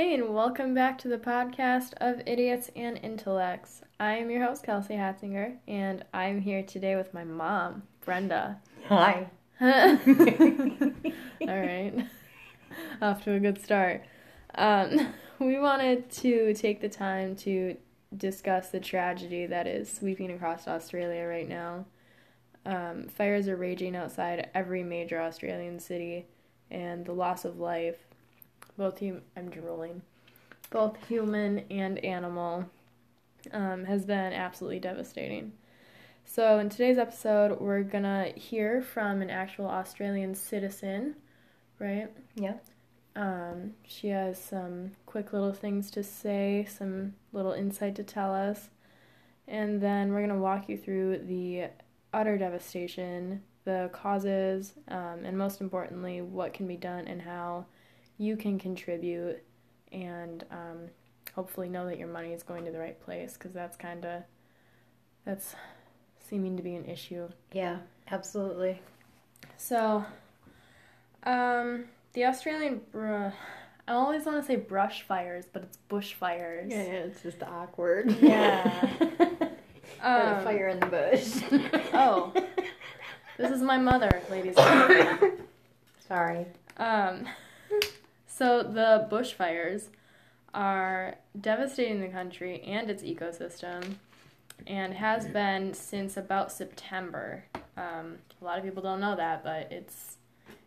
Hey, and welcome back to the podcast of Idiots and Intellects. I am your host, Kelsey Hatzinger, and I'm here today with my mom, Brenda. Hi. All right. Off to a good start. Um, we wanted to take the time to discuss the tragedy that is sweeping across Australia right now. Um, fires are raging outside every major Australian city, and the loss of life, both hum- I'm drooling, both human and animal, um, has been absolutely devastating. So, in today's episode, we're gonna hear from an actual Australian citizen, right? Yeah. Um, she has some quick little things to say, some little insight to tell us, and then we're gonna walk you through the utter devastation, the causes, um, and most importantly, what can be done and how you can contribute, and um, hopefully know that your money is going to the right place because that's kind of that's seeming to be an issue. Yeah, absolutely. So, um, the Australian, br- I always want to say brush fires, but it's bushfires. Yeah, it's just awkward. Yeah. A Um, fire in the bush. Oh. This is my mother, ladies and gentlemen. Sorry. Um, so the bushfires are devastating the country and its ecosystem, and has been since about September. Um, a lot of people don't know that, but it's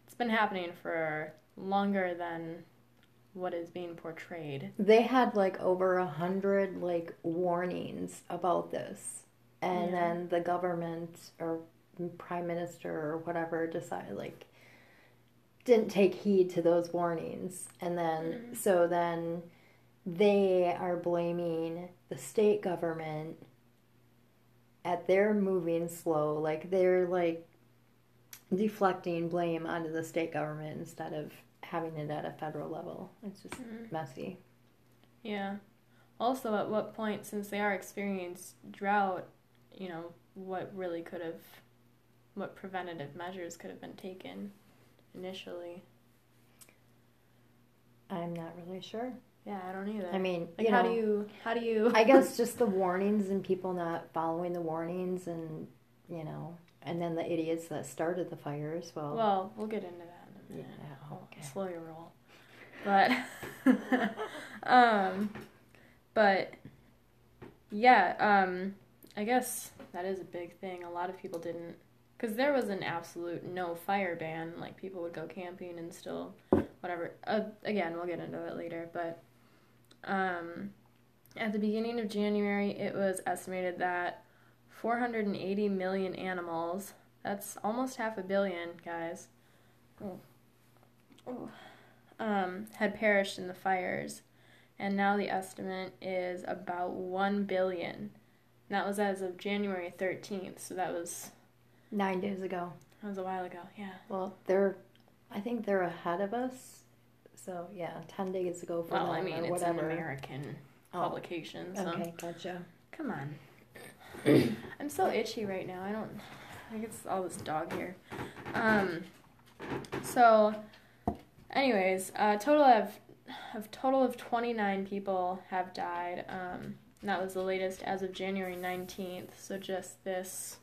it's been happening for longer than what is being portrayed. They had like over a hundred like warnings about this, and Yeah. then the government or prime minister or whatever decided like didn't take heed to those warnings, and then mm-hmm. so then they are blaming the state government at their moving slow like they're like deflecting blame onto the state government instead of having it at a federal level. It's just mm-hmm. messy. Yeah. Also, at what point, since they are experiencing drought, you know, what really could have, what preventative measures could have been taken initially? i'm not really sure Yeah, I don't either. i mean like, how know, do you, how do you? i guess just the warnings and people not following the warnings and you know and then the idiots that started the fires well, well, we'll get into that in a yeah, minute. I'll okay. slow your roll. But, um, but yeah, um, I guess that is a big thing. A lot of people didn't, because there was an absolute no fire ban. Like people would go camping and still, whatever. Uh, again, we'll get into it later. But um, at the beginning of January, it was estimated that 480 million animals. That's almost half a billion, guys. Oh. Oh. Um, had perished in the fires, and now the estimate is about 1 billion. And that was as of January 13th, so that was nine days ago that was a while ago. Yeah. well they're i think they're ahead of us so yeah 10 days ago for Well, them I mean, or it's an whatever American Oh, publication, so okay gotcha come on. I'm so itchy right now. I don't. I think it's all this dog hair. Um. So, anyways, uh, total of of total of 29 people have died. Um, that was the latest as of January 19th. So just this,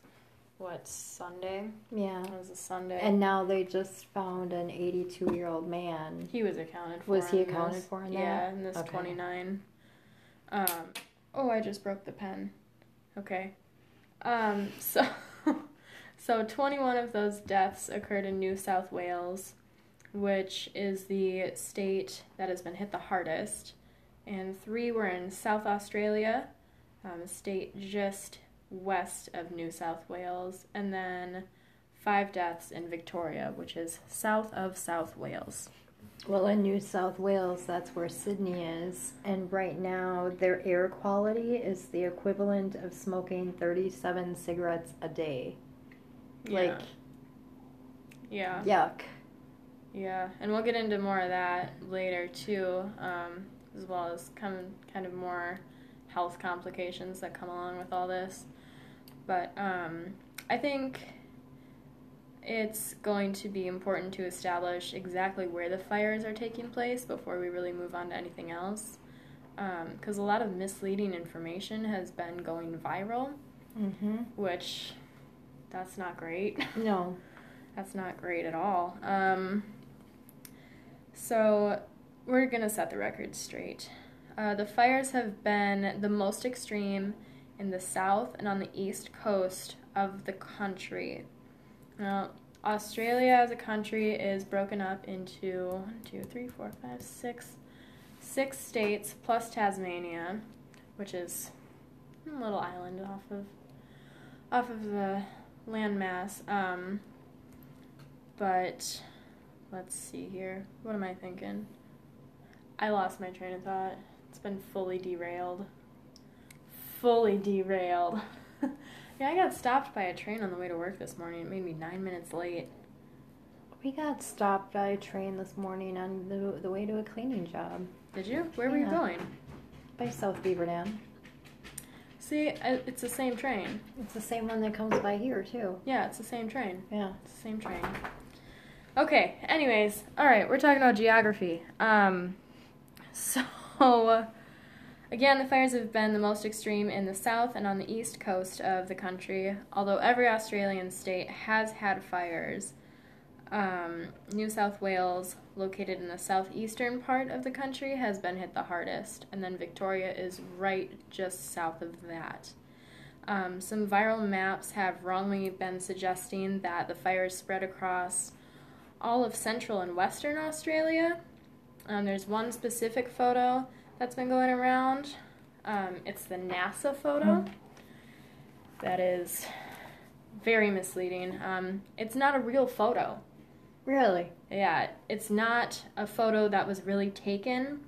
what Sunday? yeah it was a Sunday. and now they just found an 82 year old man he was accounted for. Was he accounted this. for in that? Yeah, in this Okay. 29. Um, oh, I just broke the pen. Okay. Um, so, so 21 of those deaths occurred in New South Wales, which is the state that has been hit the hardest, and three were in South Australia, um, a state just west of New South Wales, and then five deaths in Victoria, which is south of South Wales. Well, in New South Wales, that's where Sydney is. And right now, their air quality is the equivalent of smoking 37 cigarettes a day. Like, yeah. yuck. Yeah, and we'll get into more of that later too, um, as well as come kind of more health complications that come along with all this. But um, I think it's going to be important to establish exactly where the fires are taking place before we really move on to anything else. Because a lot of misleading information has been going viral, Mm-hmm. which that's not great. No. That's not great at all. Um, so, we're going to set the record straight. Uh, the fires have been the most extreme in the south and on the east coast of the country. Now, Australia as a country is broken up into one, two, three, four, five, six, six states plus Tasmania, which is a little island off of off of the landmass. Um, but let's see here. What am I thinking? I lost my train of thought. It's been fully derailed. Fully derailed. yeah, I got stopped by a train on the way to work this morning. It made me nine minutes late. We got stopped by a train this morning on the, the way to a cleaning job Did you? Where were you going? by South Beaver Dam. See, it's the same train. It's the same one that comes by here, too. Yeah, it's the same train. Yeah. It's the same train. Okay, anyways, all right, we're talking about geography. Um, so, again, the fires have been the most extreme in the south and on the east coast of the country, although every Australian state has had fires. Um, New South Wales, located in the southeastern part of the country, has been hit the hardest, and then Victoria is right just south of that. Um, some viral maps have wrongly been suggesting that the fires spread across all of central and western Australia. Um, there's one specific photo that's been going around. Um, it's the NASA photo. That is very misleading. Um, it's not a real photo. Really? Yeah, it's not a photo that was really taken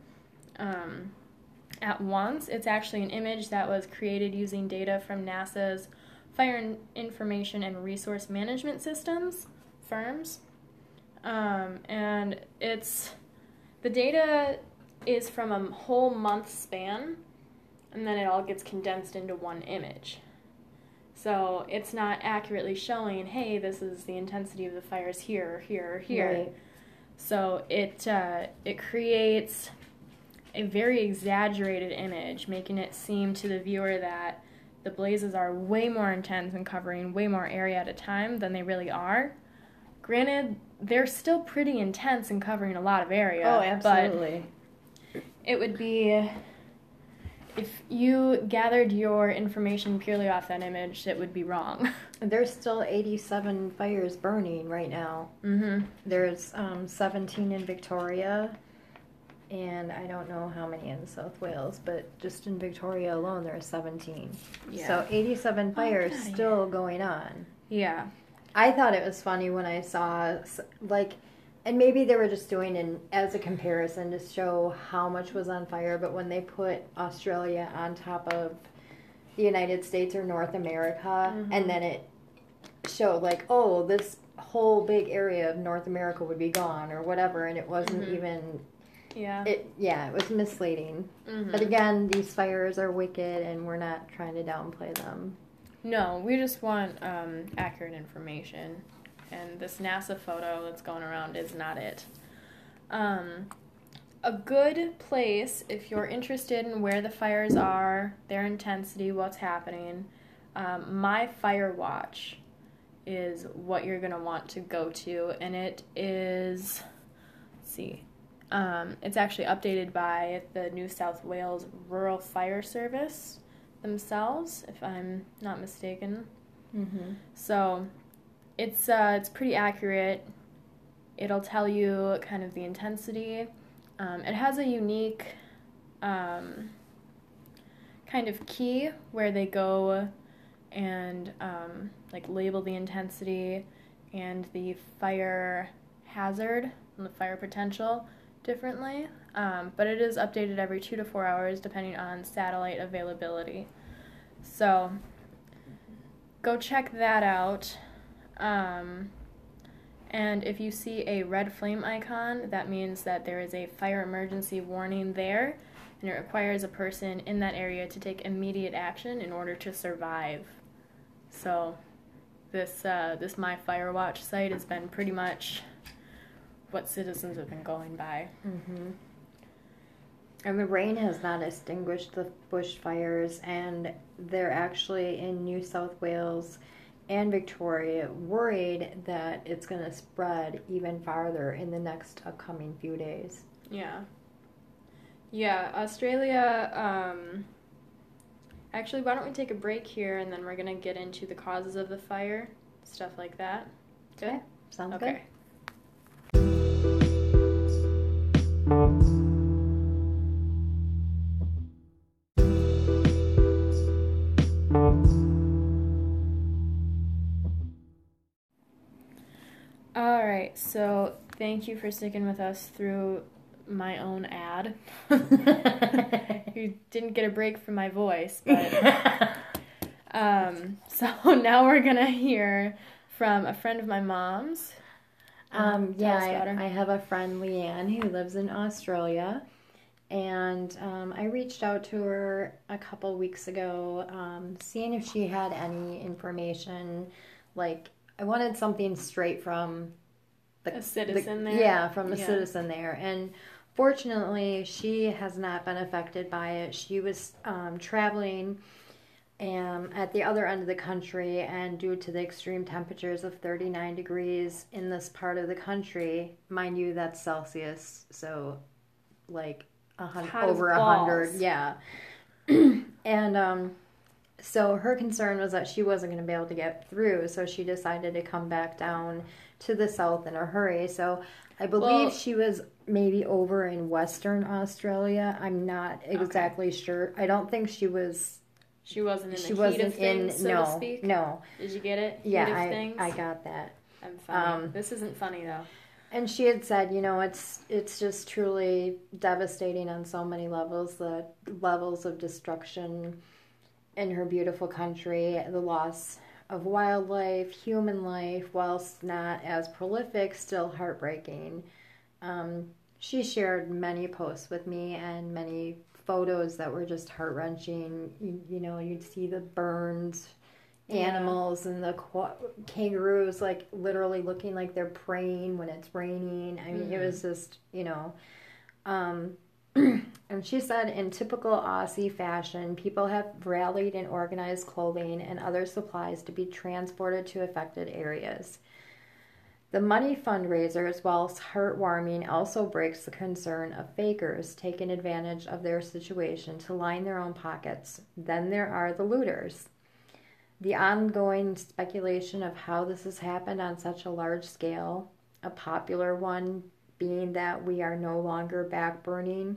um, at once. It's actually an image that was created using data from NASA's Fire Information and Resource Management Systems FIRMS. Um, and it's the data is from a whole month span, and then it all gets condensed into one image. So it's not accurately showing, hey, this is the intensity of the fires here, or here, or here. Right. So it uh, it creates a very exaggerated image, making it seem to the viewer that the blazes are way more intense and covering way more area at a time than they really are. Granted, they're still pretty intense and covering a lot of area. Oh, But absolutely. It would be if you gathered your information purely off that image, it would be wrong. There's still 87 fires burning right now. mm-hmm. There's um, 17 in Victoria, and I don't know how many in South Wales, but just in Victoria alone, there are 17. Yeah. So 87 fires still going on. yeah. I thought it was funny when I saw, like, and maybe they were just doing it as a comparison to show how much was on fire, but when they put Australia on top of the United States or North America, Mhm. and then it showed, like, oh, this whole big area of North America would be gone or whatever, and it wasn't Mhm. even, Yeah. it, yeah, it was misleading. Mhm. But again, these fires are wicked, and we're not trying to downplay them. No, we just want um, accurate information, and this NASA photo that's going around is not it. Um, a good place if you're interested in where the fires are, their intensity, what's happening. Um, My Fire Watch is what you're gonna want to go to, and it is. Let's see. Um, it's actually updated by the New South Wales Rural Fire Service themselves, if I'm not mistaken. Mm-hmm. So it's uh, it's pretty accurate. It'll tell you kind of the intensity. Um, it has a unique um, kind of key where they go and um, like label the intensity and the fire hazard and the fire potential differently. Um, but it is updated every two to four hours depending on satellite availability. So go check that out. Um, and if you see a red flame icon, that means that there is a fire emergency warning there, and it requires a person in that area to take immediate action in order to survive. So, this uh, this My Firewatch site has been pretty much what citizens have been going by. Mm-hmm. And the rain has not extinguished the bushfires, and they're actually in New South Wales and Victoria worried that it's going to spread even farther in the next upcoming few days. Yeah. Yeah, Australia. Um, actually, why don't we take a break here and then we're going to get into the causes of the fire, stuff like that. Good? Okay, sounds Okay. All right, so thank you for sticking with us through my own ad. you didn't get a break from my voice, but um, so now we're gonna hear from a friend of my mom's. Um, Tell yeah, us about her. I, I have a friend, Leanne, who lives in Australia. And um, I reached out to her a couple weeks ago, um, seeing if she had any information. Like, I wanted something straight from the A citizen the- there? Yeah, from a Yeah. citizen there. And fortunately, she has not been affected by it. She was um, traveling um, at the other end of the country, and due to the extreme temperatures of 39 degrees in this part of the country, mind you, that's Celsius, so like a hun- Hot as over a hundred, yeah. and um, so her concern was that she wasn't going to be able to get through, so she decided to come back down to the south in a hurry. So I believe Well- she was maybe over in Western Australia. I'm not exactly sure. I don't think she was. She wasn't in the She wasn't of things, in. so no, no. Did you get it? Yeah, I, things. I got that. I'm funny. um, this isn't funny though. And she had said, you know, it's it's just truly devastating on so many levels. The levels of destruction in her beautiful country, the loss of wildlife, human life, whilst not as prolific, still heartbreaking. Um, she shared many posts with me and many photos that were just heart wrenching. You, you know, you'd see the burns Yeah. animals and the qua- kangaroos like literally looking like they're praying when it's raining. I mean, it was just, you know. Um, and she said, in typical Aussie fashion, people have rallied and organized clothing and other supplies to be transported to affected areas. The money fundraisers, whilst heartwarming, also breaks the concern of fakers taking advantage of their situation to line their own pockets. Then there are the looters. The ongoing speculation of how this has happened on such a large scale, a popular one being that we are no longer backburning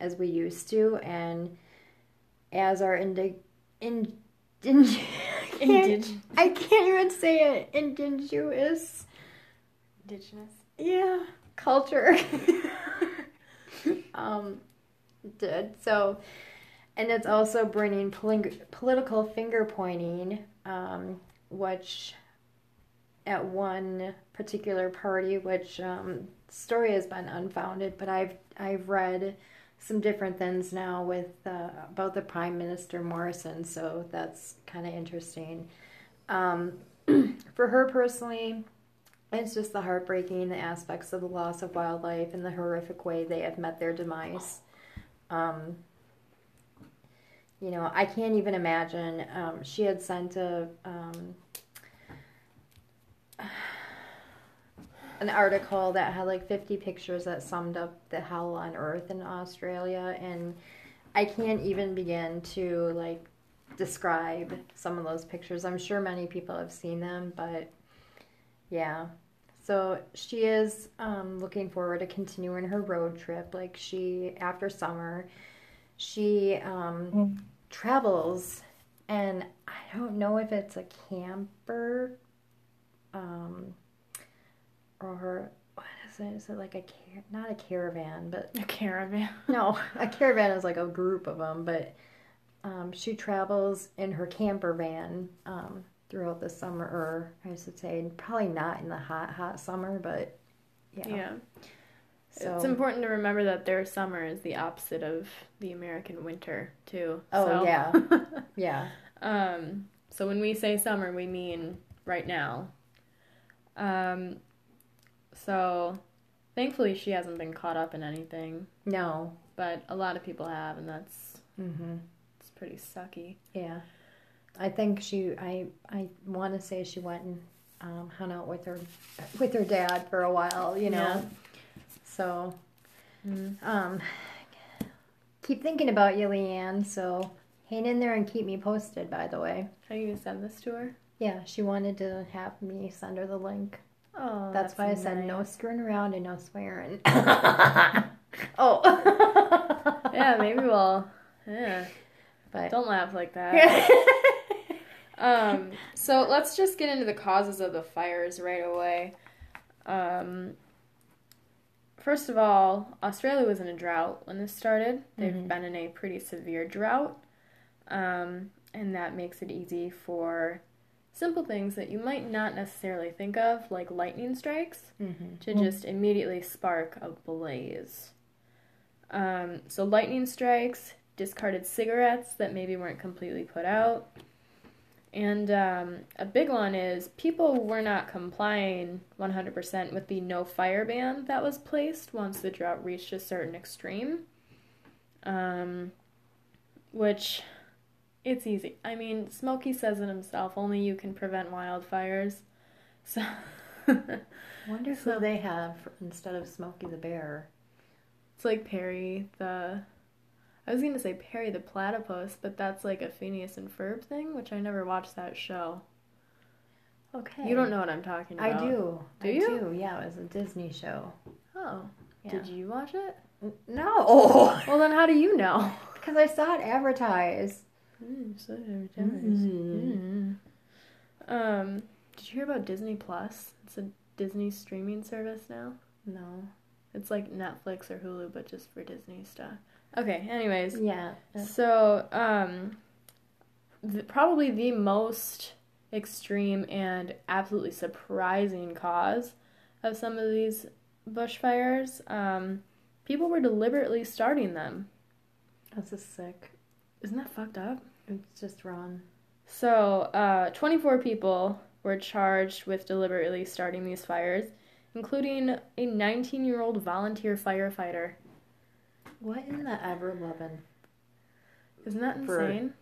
as we used to, and as our indi- in, in, Indig- I can't even say it. Indigenous, Indigenous. yeah, culture. um, did so, and it's also bringing political finger pointing, um, which at one particular party, which um, story has been unfounded, but I've I've read some different things now with uh, about the Prime Minister Morrison, so that's kind of interesting. Um, for her personally, it's just the heartbreaking aspects of the loss of wildlife and the horrific way they have met their demise. Um, you know, I can't even imagine. Um, she had sent a um, an article that had like 50 pictures that summed up the hell on earth in Australia, and I can't even begin to like describe some of those pictures. I'm sure many people have seen them, but yeah. So she is um, looking forward to continuing her road trip. Like she, after summer, she um, travels, and I don't know if it's a camper, um, or what is it? Is it like a car- not a caravan, but A caravan. no, a caravan is like a group of them, but um, she travels in her camper van um, throughout the summer, or I should say, probably not in the hot, hot summer, but yeah. Yeah. So, It's important to remember that their summer is the opposite of the American winter too. Oh, so. yeah. yeah. um. So when we say summer, we mean right now. Um, so thankfully she hasn't been caught up in anything, No. but a lot of people have, and that's Mm-hmm. it's pretty sucky. Yeah. I think she. I. I want to say she went and um, hung out with her, with her dad for a while. You know. Yeah. So, Mm. um, keep thinking about you, Leanne. So hang in there and keep me posted. By the way. Are you gonna send this to her? Yeah, she wanted to have me send her the link. Oh, That's, why I said no screwing around and no swearing. oh. Yeah, maybe we'll. Yeah, But don't laugh like that. Um, so let's just get into the causes of the fires right away. Um, first of all, Australia was in a drought when this started. They've Mhm. been in a pretty severe drought, um, and that makes it easy for simple things that you might not necessarily think of, like lightning strikes, Mhm. to just immediately spark a blaze. Um, so lightning strikes, discarded cigarettes that maybe weren't completely put out. And um, a big one is people were not complying 100% with the no fire ban that was placed once the drought reached a certain extreme. Um, which, it's easy. I mean, Smokey says it himself only you can prevent wildfires. So. wonder who they have for- instead of Smokey the Bear. It's like Perry the. I was gonna say Perry the platypus, but that's like a Phineas and Ferb thing, which I never watched that show. Okay. You don't know what I'm talking about. I do. Do I you? do. Yeah, it was a Disney show. Oh, Yeah. did you watch it? No. Well, then how do you know? Because I saw it advertised. So Mm. Um, did you hear about Disney Plus? It's a Disney streaming service now. No. It's like Netflix or Hulu, but just for Disney stuff. Okay. Anyways, Yeah. So, um, the, probably the most extreme and absolutely surprising cause of some of these bushfires, um, people were deliberately starting them. That's just sick. Isn't that fucked up? It's just wrong. So, uh, 24 people were charged with deliberately starting these fires, including a 19 year old volunteer firefighter. What in the ever loving Isn't that For- insane?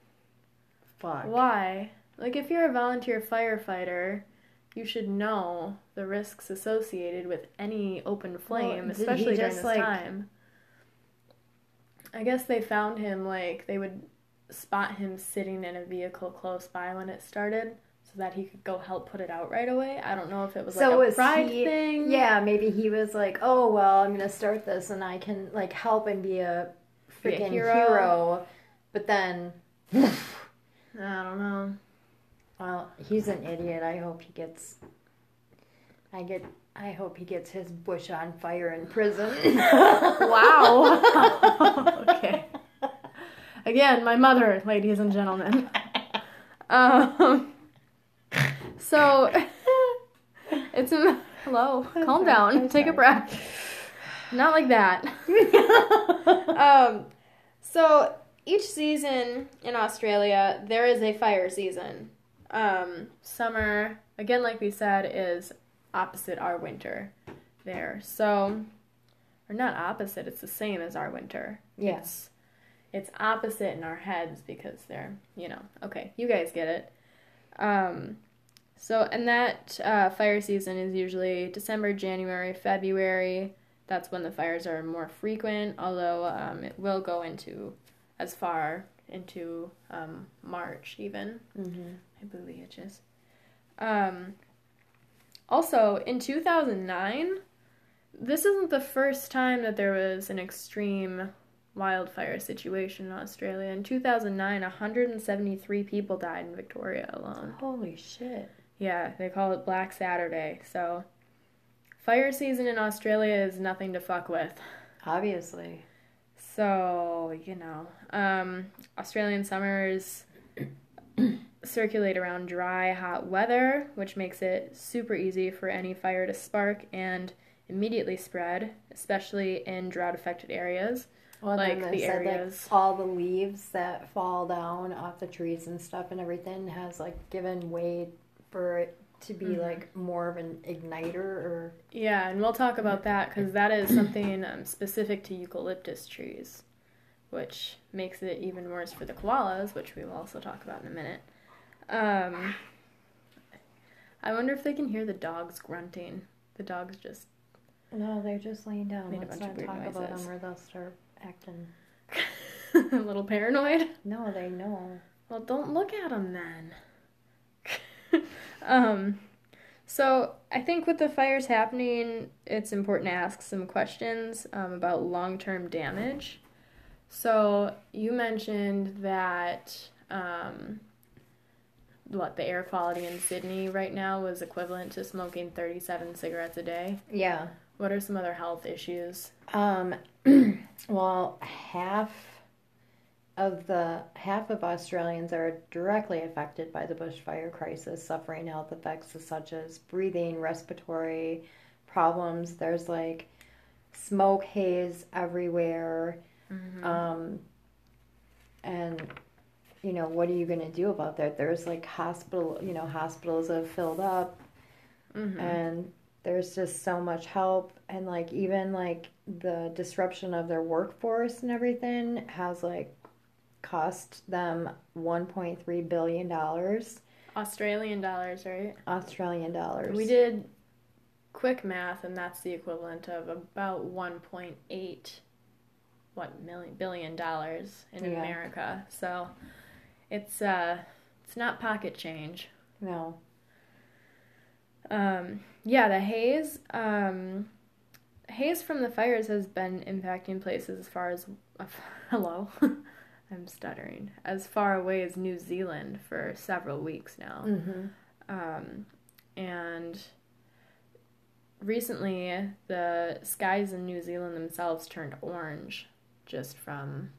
fuck? Why? Like, if you're a volunteer firefighter, you should know the risks associated with any open flame, did he especially during just, this like- time. I guess they found him, like, they would spot him sitting in a vehicle close by when it started so that he could go help put it out right away. I don't know if it was So like a was pride he- thing. Yeah, maybe he was like, "Oh well, I'm gonna start this, and I can like help and be a Be a freaking hero. hero. But then, I don't know. well, he's an idiot. I hope he gets. I get. I hope he gets his bush on fire in prison. Wow. okay. Again, my mother, ladies and gentlemen. Um, so it's a hello. Calm down. I'm Take a breath. Not like that. um, so each season in Australia, there is a fire season. Um, summer, again, like we said, is opposite our winter there. So, or not opposite, it's the same as our winter. Yes. It's, it's opposite in our heads because they're, you know, okay, you guys get it. Um, so, and that uh, fire season is usually December, January, February. That's when the fires are more frequent, although um, it will go into as far into um, March even. hmm I believe it is. Um, also, in 2009, this isn't the first time that there was an extreme wildfire situation in Australia. In 2009, 173 people died in Victoria alone. Holy shit! Yeah, they call it Black Saturday. So, fire season in Australia is nothing to fuck with. Obviously. So, you know, um, Australian summers circulate around dry, hot weather, which makes it super easy for any fire to spark and immediately spread, especially in drought affected areas. Well, Like then the said areas- like all the leaves that fall down off the trees and stuff and everything has like given way for it to be Mhm. like more of an igniter or Yeah, and we'll talk about that because that is something um, specific to eucalyptus trees, which makes it even worse for the koalas, which we will also talk about in a minute. Um, I wonder if they can hear the dogs grunting. The dogs just no, they're just laying down. Made a Let's bunch of not talk about noises. them or they'll start acting. a little paranoid. No, they know. Well, don't look at them then. um, so I think with the fires happening, it's important to ask some questions um, about long-term damage. So you mentioned that um, what the air quality in Sydney right now was equivalent to smoking 37 cigarettes a day. Yeah. What are some other health issues? Um, well, half of the half of Australians are directly affected by the bushfire crisis, suffering health effects such as breathing, respiratory problems. There's like smoke haze everywhere. Um, and you know, what are you going to do about that? There's like hospital, you know, hospitals have filled up Mhm. and there's just so much help and like even like the disruption of their workforce and everything has like cost them 1.3 billion dollars Australian dollars, right? australian dollars We did quick math, and that's the equivalent of about 1.8 what million billion dollars in Yeah. America. So it's uh it's not pocket change. no Um, yeah, the haze um, haze from the fires has been impacting places as far as uh, hello. I'm stuttering. As far away as New Zealand for several weeks now. mm-hmm. Um, and recently, the skies in New Zealand themselves turned orange just from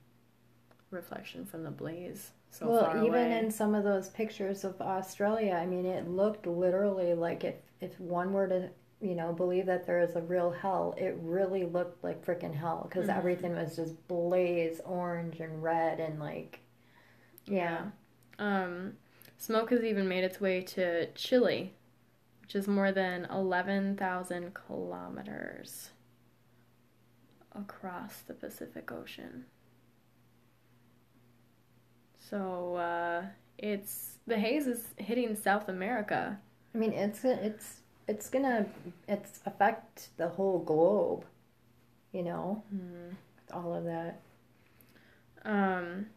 reflection from the blaze so well even away. in some of those pictures of australia i mean it looked literally like if if one were to you know believe that there is a real hell it really looked like freaking hell because Mhm. everything was just blaze orange and red and like yeah Um, smoke has even made its way to Chile, which is more than 11,000 kilometers across the Pacific Ocean. So uh, it's the haze is hitting South America. I mean, it's it's it's gonna it's affect the whole globe, you know, with all of that. Um,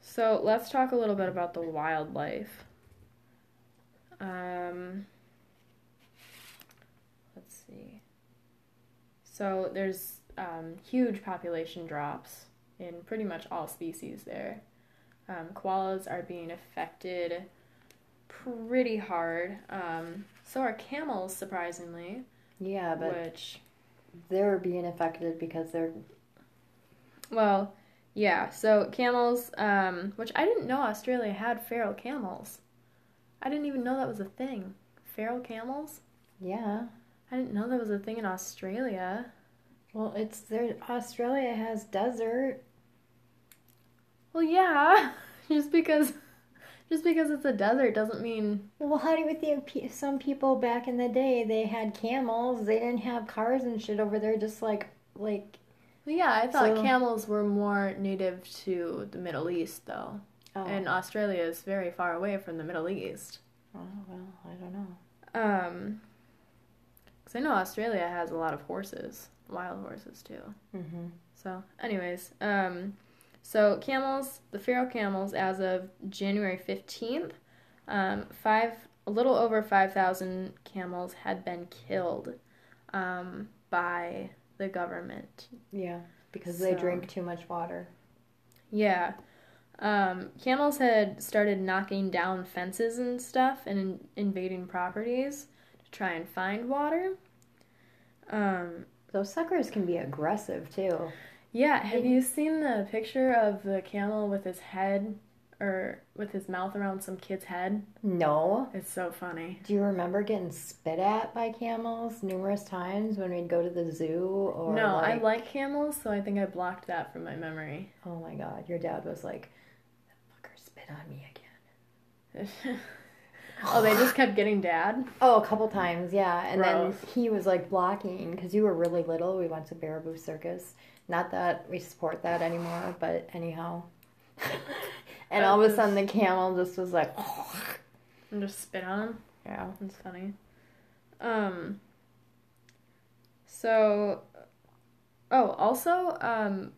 so let's talk a little bit about the wildlife. Um, let's see. So there's um, huge population drops in pretty much all species there. Um, koalas are being affected pretty hard. Um, so are camels, surprisingly, Yeah, but which they're being affected because they're Well, yeah. So camels, um, which I didn't know Australia had feral camels. I didn't even know that was a thing. Feral camels? yeah. I didn't know that was a thing in Australia. Well, it's there. Australia has desert. Well, yeah. just because, just because it's a desert doesn't mean. Well, how do you think some people back in the day they had camels? They didn't have cars and shit over there. Just like like Well, yeah, I thought So- camels were more native to the Middle East, though, oh, and Australia is very far away from the Middle East. oh well, I don't know. Um, because I know Australia has a lot of horses, wild horses too. Mm-hmm. So, anyways, um, so camels, the feral camels, as of January fifteenth, um, five, a little over five thousand camels had been killed, um, by the government. Yeah, because they drink too much water. Yeah, um, camels had started knocking down fences and stuff and in- invading properties to try and find water. Um, Those suckers can be aggressive too. Yeah, have you seen the picture of the camel with his head or with his mouth around some kid's head? No. It's so funny. Do you remember getting spit at by camels numerous times when we'd go to the zoo or no, I like, like camels, so I think I blocked that from my memory. Oh my god, your dad was like, that fucker spit on me again. Oh, they just kept getting dad. Oh, a couple times, yeah. And Gross. then he was like blocking because you were really little. We went to Baraboo Circus. Not that we support that anymore, but anyhow. and all of a sudden, the camel just was like, And just spit on him. yeah. That's funny. Um. So, oh, also, um,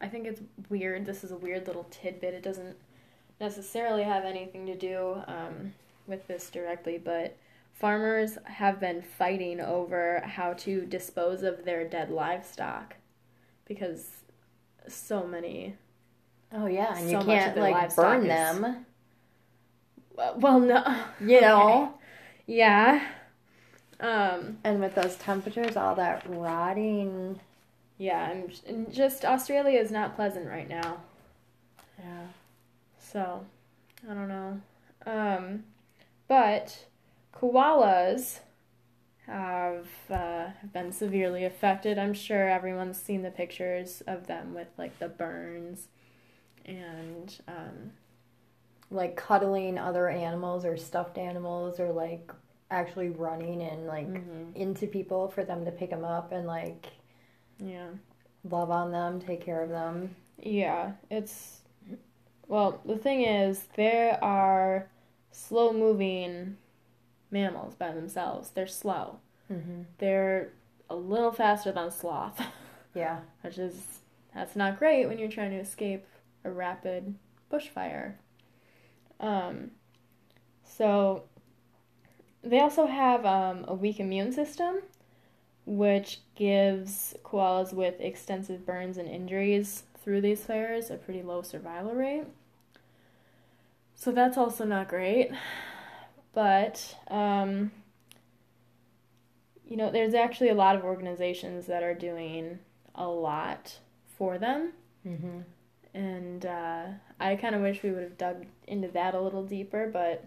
I think it's weird. This is a weird little tidbit. It doesn't necessarily have anything to do um, with this directly, but farmers have been fighting over how to dispose of their dead livestock because so many. Oh yeah, and you So of can't like burn is- them. Well, no, You know. yeah. Um, And with those temperatures, all that rotting. Yeah, I'm and just Australia is not pleasant right now. Yeah. So, I don't know. Um, but koalas have uh, been severely affected. I'm sure everyone's seen the pictures of them with like the burns and um, Like cuddling other animals or stuffed animals or like actually running and like mhm, into people for them to pick them up and like yeah. love on them, take care of them. Yeah, it's well, the thing is there are slow moving mammals by themselves. They're slow. Mm-hmm. They're a little faster than sloth, Yeah. which is that's not great when you're trying to escape a rapid bushfire. Um, so they also have um, a weak immune system, which gives koalas with extensive burns and injuries through these fires a pretty low survival rate. So that's also not great. But um, you know, there's actually a lot of organizations that are doing a lot for them. Mm-hmm. And uh, I kind of wish we would have dug into that a little deeper, but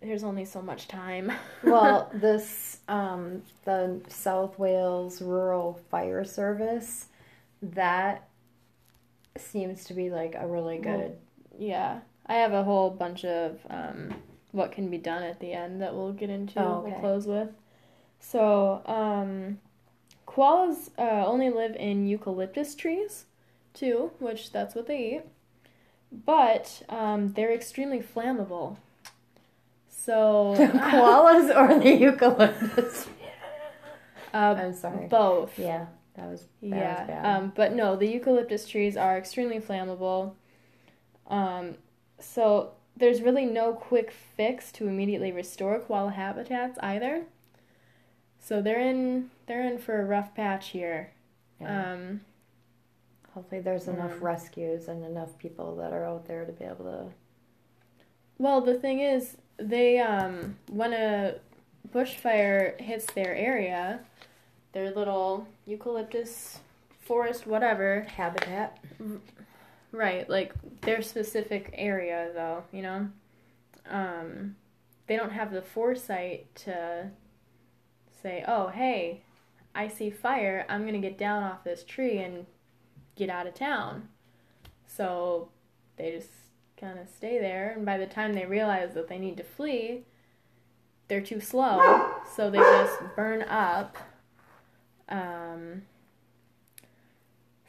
there's only so much time. well, this um, the South Wales Rural Fire Service that seems to be like a really good. yeah, I have a whole bunch of um, what can be done at the end that we'll get into. Oh, We'll close with. So, um, koalas uh, only live in eucalyptus trees, too, which that's what they eat. But um, they're extremely flammable. So koalas or the eucalyptus? uh, I'm sorry. both. Yeah, that was that was Yeah, bad. um, but no, the eucalyptus trees are extremely flammable. Um, so there's really no quick fix to immediately restore koala habitats either. So they're in they're in for a rough patch here. Yeah. Um, Hopefully, there's enough mm. rescues and enough people that are out there to be able to. well, the thing is, they um, when a bushfire hits their area, their little eucalyptus forest, whatever, Habitat. Right, like their specific area though, you know? Um they don't have the foresight to say, "Oh, hey, I see fire. I'm going to get down off this tree and get out of town." So they just kind of stay there, and by the time they realize that they need to flee, they're too slow, so they just burn up. Um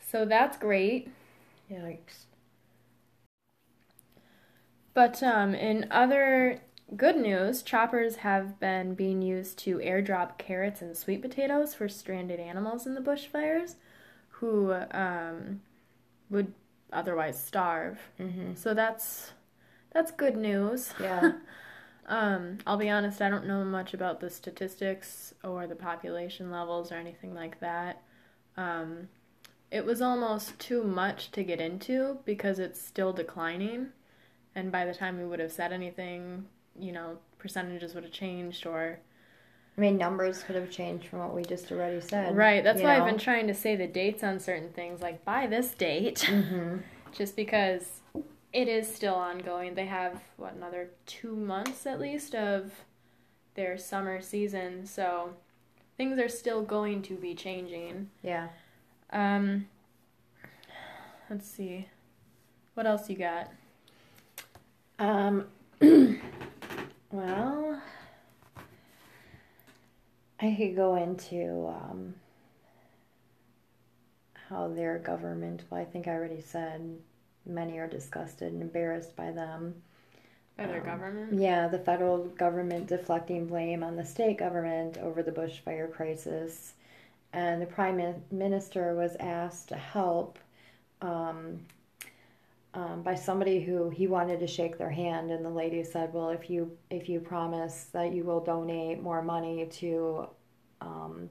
so that's great. Yikes. But um, in other good news, choppers have been being used to airdrop carrots and sweet potatoes for stranded animals in the bushfires who um, would otherwise starve. Mm-hmm. So that's that's good news. Yeah. Um, I'll be honest, I don't know much about the statistics or the population levels or anything like that. Um, it was almost too much to get into because it's still declining. And by the time we would have said anything, you know, percentages would have changed or. I mean, numbers could have changed from what we just already said. Right, that's why I've been trying to say the dates on certain things, like by this date. Mm-hmm. just because it is still ongoing. They have what another two months at least of their summer season, so things are still going to be changing. Yeah. Um, let's see, what else you got? Um, Well, I could go into um, how their government, well, I think I already said many are disgusted and embarrassed by them. By their Um, government? Yeah, the federal government deflecting blame on the state government over the bushfire crisis. And the prime minister was asked to help um, um, by somebody who he wanted to shake their hand, and the lady said, "Well, if you if you promise that you will donate more money to um,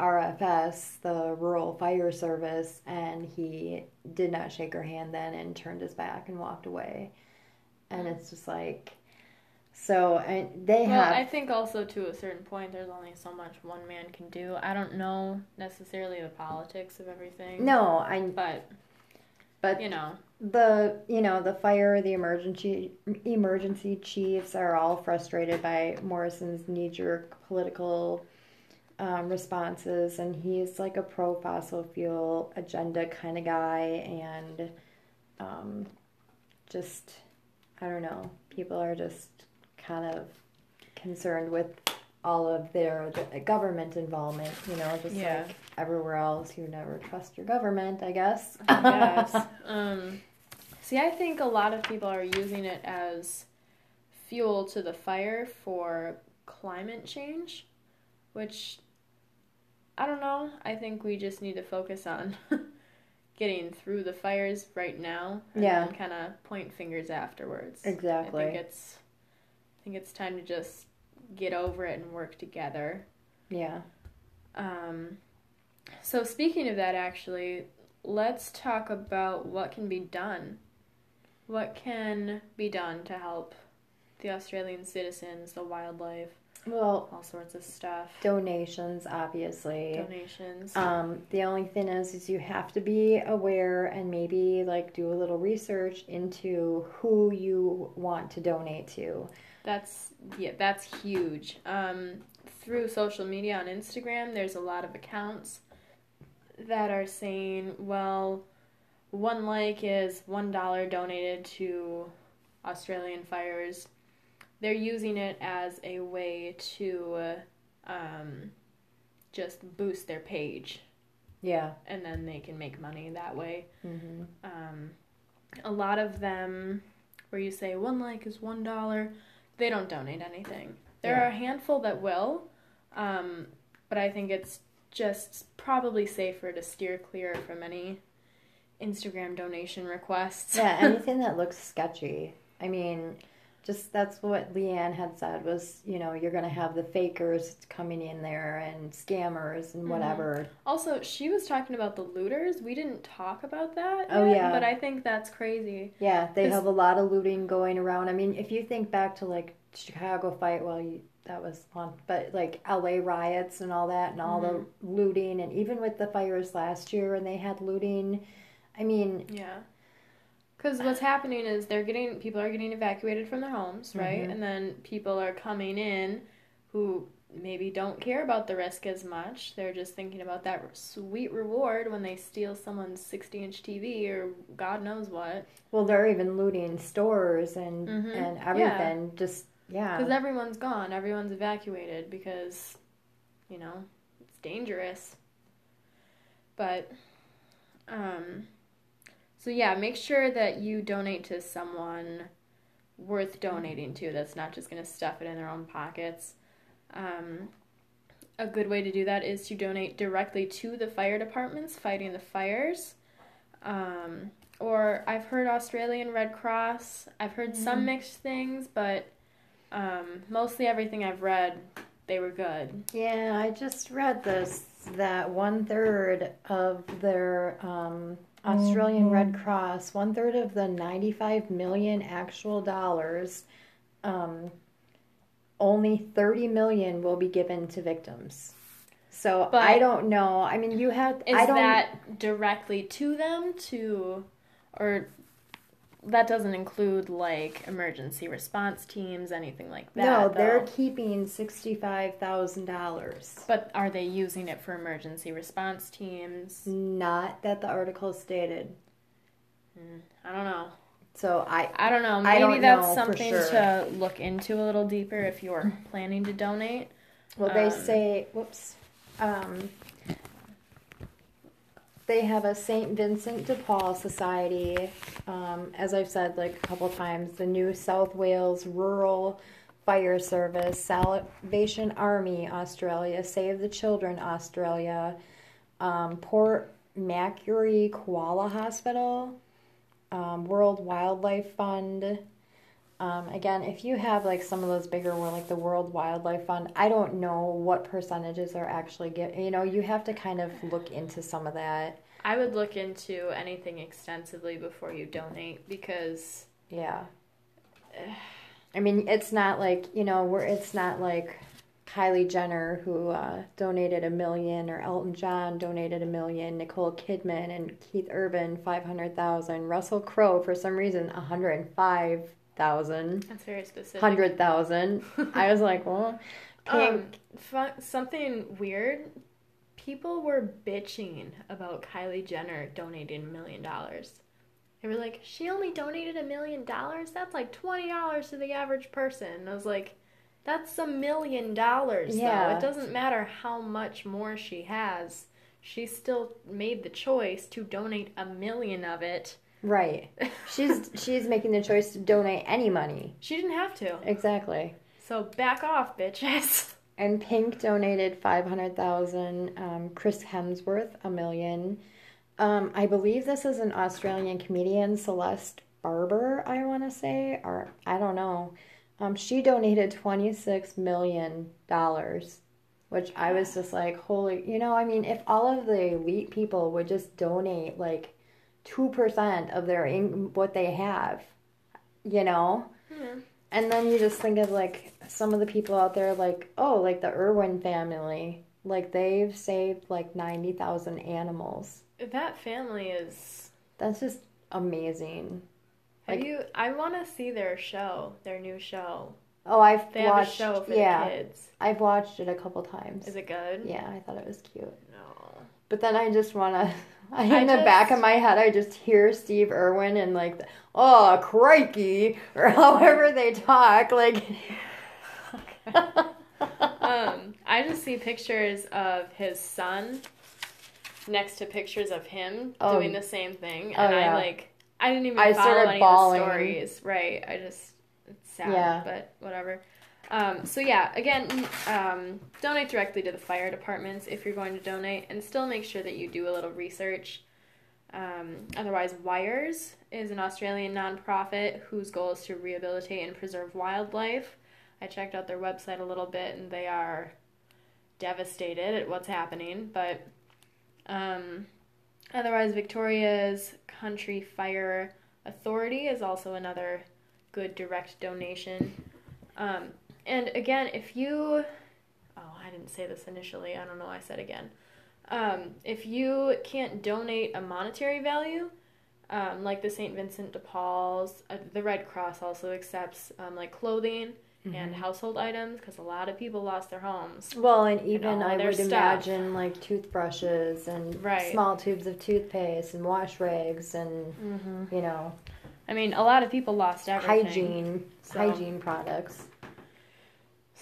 RFS, the Rural Fire Service," and he did not shake her hand then and turned his back and walked away, and it's just like. So and they have Well, have I think also to a certain point, there's only so much one man can do. I don't know necessarily the politics of everything. no, I But, but you know, the you know the fire the emergency emergency chiefs are all frustrated by morrison's knee-jerk political um, responses and he's like a pro fossil fuel agenda kind of guy and um, just i don't know people are just kind of concerned with all of their government involvement you know just Yeah. like everywhere else you never trust your government i guess I guess. um, see, I think a lot of people are using it as fuel to the fire for climate change, which I don't know. I think we just need to focus on getting through the fires right now and Yeah. kind of point fingers afterwards. exactly I think it's I think it's time to just get over it and work together. yeah Um, so speaking of that, actually, let's talk about what can be done. What can be done to help the Australian citizens, the wildlife, well all sorts of stuff, donations obviously donations. um, the only thing is is you have to be aware and maybe like do a little research into who you want to donate to That's yeah, that's huge. Um, through social media on Instagram, there's a lot of accounts that are saying, well, one like is one dollar donated to Australian fires. They're using it as a way to um, just boost their page, yeah and then they can make money that way. mm-hmm. Um, a lot of them, where you say one like is one dollar, they don't donate anything. There Yeah. are a handful that will, um, but I think it's just probably safer to steer clear from any Instagram donation requests. yeah anything that looks sketchy i mean just that's what leanne had said was you know you're gonna have the fakers coming in there and scammers and Mhm. whatever also, she was talking about the looters. We didn't talk about that. Oh, yet, yeah. but I think that's crazy. Yeah, they have a lot of looting going around. I mean, if you think back to like Chicago fight, well, you, that was one, but like LA riots and all that, and all the looting, and even with the fires last year, and they had looting. I mean, Yeah. Because what's happening is they're getting people are getting evacuated from their homes, right? Mhm. And then people are coming in who maybe don't care about the risk as much. They're just thinking about that sweet reward when they steal someone's 60-inch TV or God knows what. well, they're even looting stores and Mhm. and Yeah. everything. Just yeah, Because everyone's gone, everyone's evacuated because, you know, it's dangerous. But, um, so yeah, make sure that you donate to someone worth donating to that's not just going to stuff it in their own pockets. Um, a good way to do that is to donate directly to the fire departments fighting the fires. Um, or I've heard Australian Red Cross. I've heard some mixed things, but um, mostly everything I've read, they were good. yeah. I just read this that one third of their um, Australian Red Cross, one third of the ninety-five million actual dollars. Um, only 30 million will be given to victims. So But- I don't know. I mean, you have. Is I don't. that directly to them to, or that doesn't include like emergency response teams, anything like that? no, they're though? keeping sixty-five thousand dollars. But are they using it for emergency response teams? Not that the article stated. I don't know. So I I don't know. Maybe don't that's know something sure. to look into a little deeper if you're planning to donate. Well, they Um, say, whoops, um, they have a St. Vincent de Paul Society. Um, as I've said like a couple times, the New South Wales Rural Fire Service, Salvation Army Australia, Save the Children Australia, um, Port Macquarie Koala Hospital, um, World Wildlife Fund. Um, again, if you have like some of those bigger, were like the World Wildlife Fund, I don't know what percentages are actually get. You know, you have to kind of look into some of that. I would look into anything extensively before you donate because Yeah. I mean, it's not like you know, where it's not like Kylie Jenner who uh, donated a million, or Elton John donated a million, Nicole Kidman and Keith Urban five hundred thousand, Russell Crowe for some reason one hundred and five thousand. that's very specific. hundred thousand. I was like, well. Um, fu- something weird. People were bitching about Kylie Jenner donating a million dollars. They were like, she only donated a million dollars? That's like $20 to the average person. And I was like, that's a million dollars, though. It doesn't matter how much more she has. She still made the choice to donate a million of it. Right. She's she's making the choice to donate any money. She didn't have to. Exactly. So back off, bitches. And Pink donated five hundred thousand. Um, Chris Hemsworth a million. Um, I believe this is an Australian comedian, Celeste Barber. I want to say, or I don't know. Um, she donated twenty six million dollars, which I was just like, holy. You know, I mean, if all of the elite people would just donate like two percent of their in- what they have, you know. Hmm. And then you just think of like some of the people out there, like, oh, like the Irwin family. Like they've saved like 90,000 animals. That family is That's just amazing. Have Like- you? I want to see their show, their new show. Oh, I've They watched. show for yeah, the kids. I've watched it a couple times. Is it good? Yeah, I thought it was cute. No. But then I just want to. I in the back of my head, I just hear Steve Irwin and like, oh, crikey, or however they talk. Like, Um, I just see pictures of his son next to pictures of him Oh. doing the same thing, Oh, and I like. I didn't even I follow started any bawling. of the stories. Right. I just it's sad, Yeah. but whatever. Um, so yeah, again, um, donate directly to the fire departments if you're going to donate, and still make sure that you do a little research. Um, otherwise, Wires is an Australian nonprofit whose goal is to rehabilitate and preserve wildlife. I checked out their website a little bit, and they are devastated at what's happening. But um, otherwise, Victoria's Country Fire Authority is also another good direct donation. Um, and again, if you, oh, I didn't say this initially. I don't know. Why I said again. Um, if you can't donate a monetary value, um, like the St. Vincent de Paul's, uh, the Red Cross also accepts um, like clothing and household items because a lot of people lost their homes. Well, and even all I would stuff. imagine like toothbrushes and Right. small tubes of toothpaste and wash rags and you know I mean, a lot of people lost everything. hygiene So- hygiene products.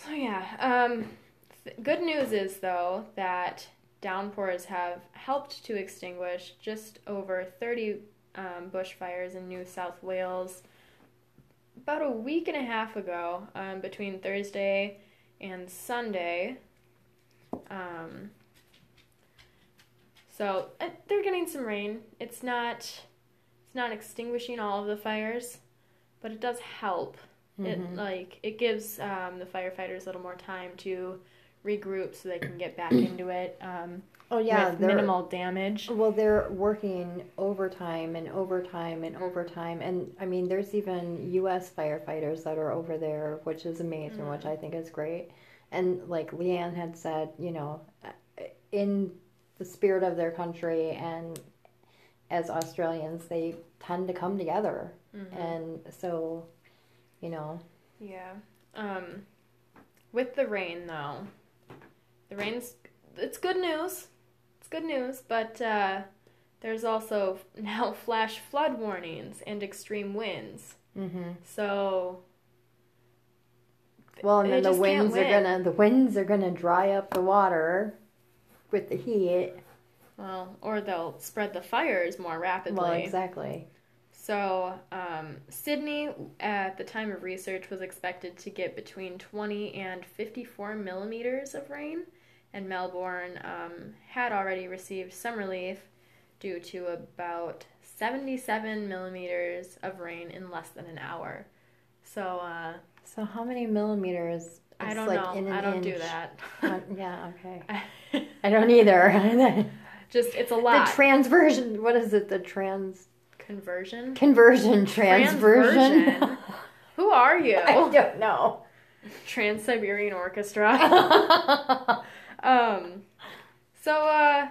So yeah, um, th- good news is though that downpours have helped to extinguish just over 30 um, bushfires in New South Wales. About a week and a half ago, um, between Thursday and Sunday. Um, so uh, they're getting some rain. It's not, it's not extinguishing all of the fires, but it does help. It Mhm. like it gives um, the firefighters a little more time to regroup so they can get back into it um, Oh yeah, with minimal damage. well they're working overtime and overtime and overtime and I mean there's even US firefighters that are over there which is amazing which I think is great. And like Leanne had said, you know, in the spirit of their country and as Australians they tend to come together. And so, you know, Yeah. Um, with the rain though, the rain's it's good news. It's good news, but uh, there's also now flash flood warnings and extreme winds. Mm-hmm. So Well, and then the winds are win. gonna the winds are gonna dry up the water with the heat. well, or they'll spread the fires more rapidly. Well, exactly. So, um, Sydney, at the time of research, was expected to get between 20 and 54 millimeters of rain, and Melbourne um, had already received some relief due to about 77 millimeters of rain in less than an hour. So, uh, So how many millimeters? I don't like know. I don't do that. Uh, yeah. Okay. I don't either. Just, it's a lot. the transversion. What is it? The trans Conversion? conversion transversion. Transversion? Who are you? I don't know. Trans Siberian Orchestra. Um, so uh,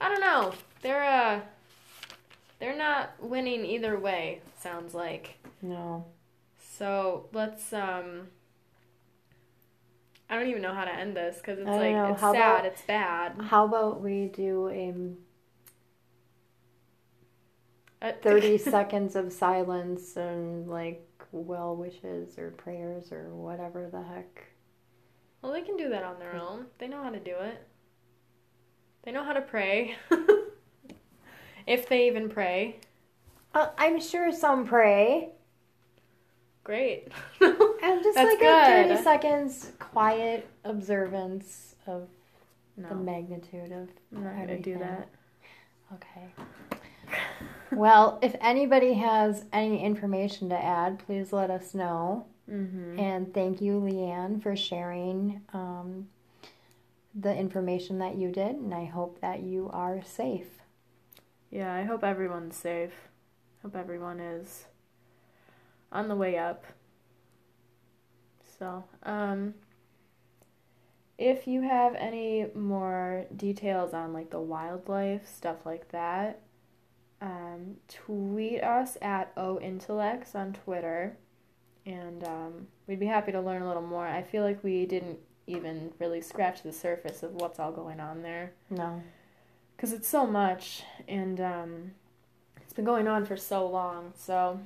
I don't know. They're uh, they're not winning either way. Sounds like. no. So let's um. I don't even know how to end this because it's like know. it's How sad. about- It's bad. How about we do a 30 seconds of silence and like well wishes or prayers or whatever the heck. Well, they can do that on their own. They know how to do it. They know how to pray. if they even pray. Uh, I'm sure some pray. Great. And just That's like a 30 seconds quiet observance of the magnitude of I'm not gonna do that. Okay. Well, if anybody has any information to add, please let us know. Mm-hmm. And thank you, Leanne, for sharing um, the information that you did. And I hope that you are safe. Yeah, I hope everyone's safe. Hope everyone is on the way up. So, um, if you have any more details on like the wildlife stuff like that, um, tweet us at ointellects on Twitter, and um, we'd be happy to learn a little more. I feel like we didn't even really scratch the surface of what's all going on there No. because it's so much and um, it's been going on for so long so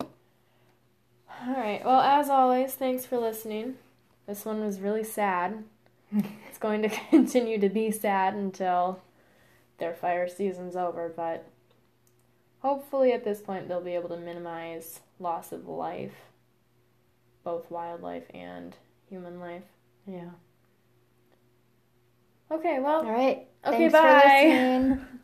all right well as always thanks for listening this one was really sad it's going to continue to be sad until their fire season's over but hopefully at this point they'll be able to minimize loss of life both wildlife and human life Yeah. okay well All right. Okay, Thanks bye.